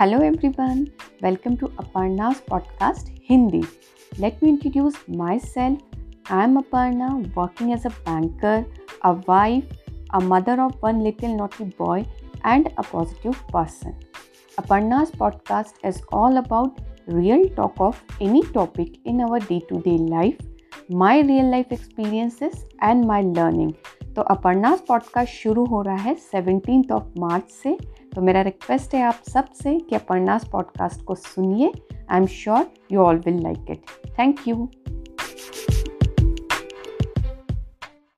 Hello everyone welcome to Aparna's podcast Hindi let me introduce myself I am Aparna working as a banker a wife a mother of one little naughty boy and a positive person Aparna's podcast is all about real talk of any topic in our day to day life my real life experiences and my learning तो Aparna's podcast शुरू हो रहा है seventeen of मार्च से। तो मेरा request है आप सबसे कि अपर्णास पॉडकास्ट को सुनिए। I am sure you all will like it thank you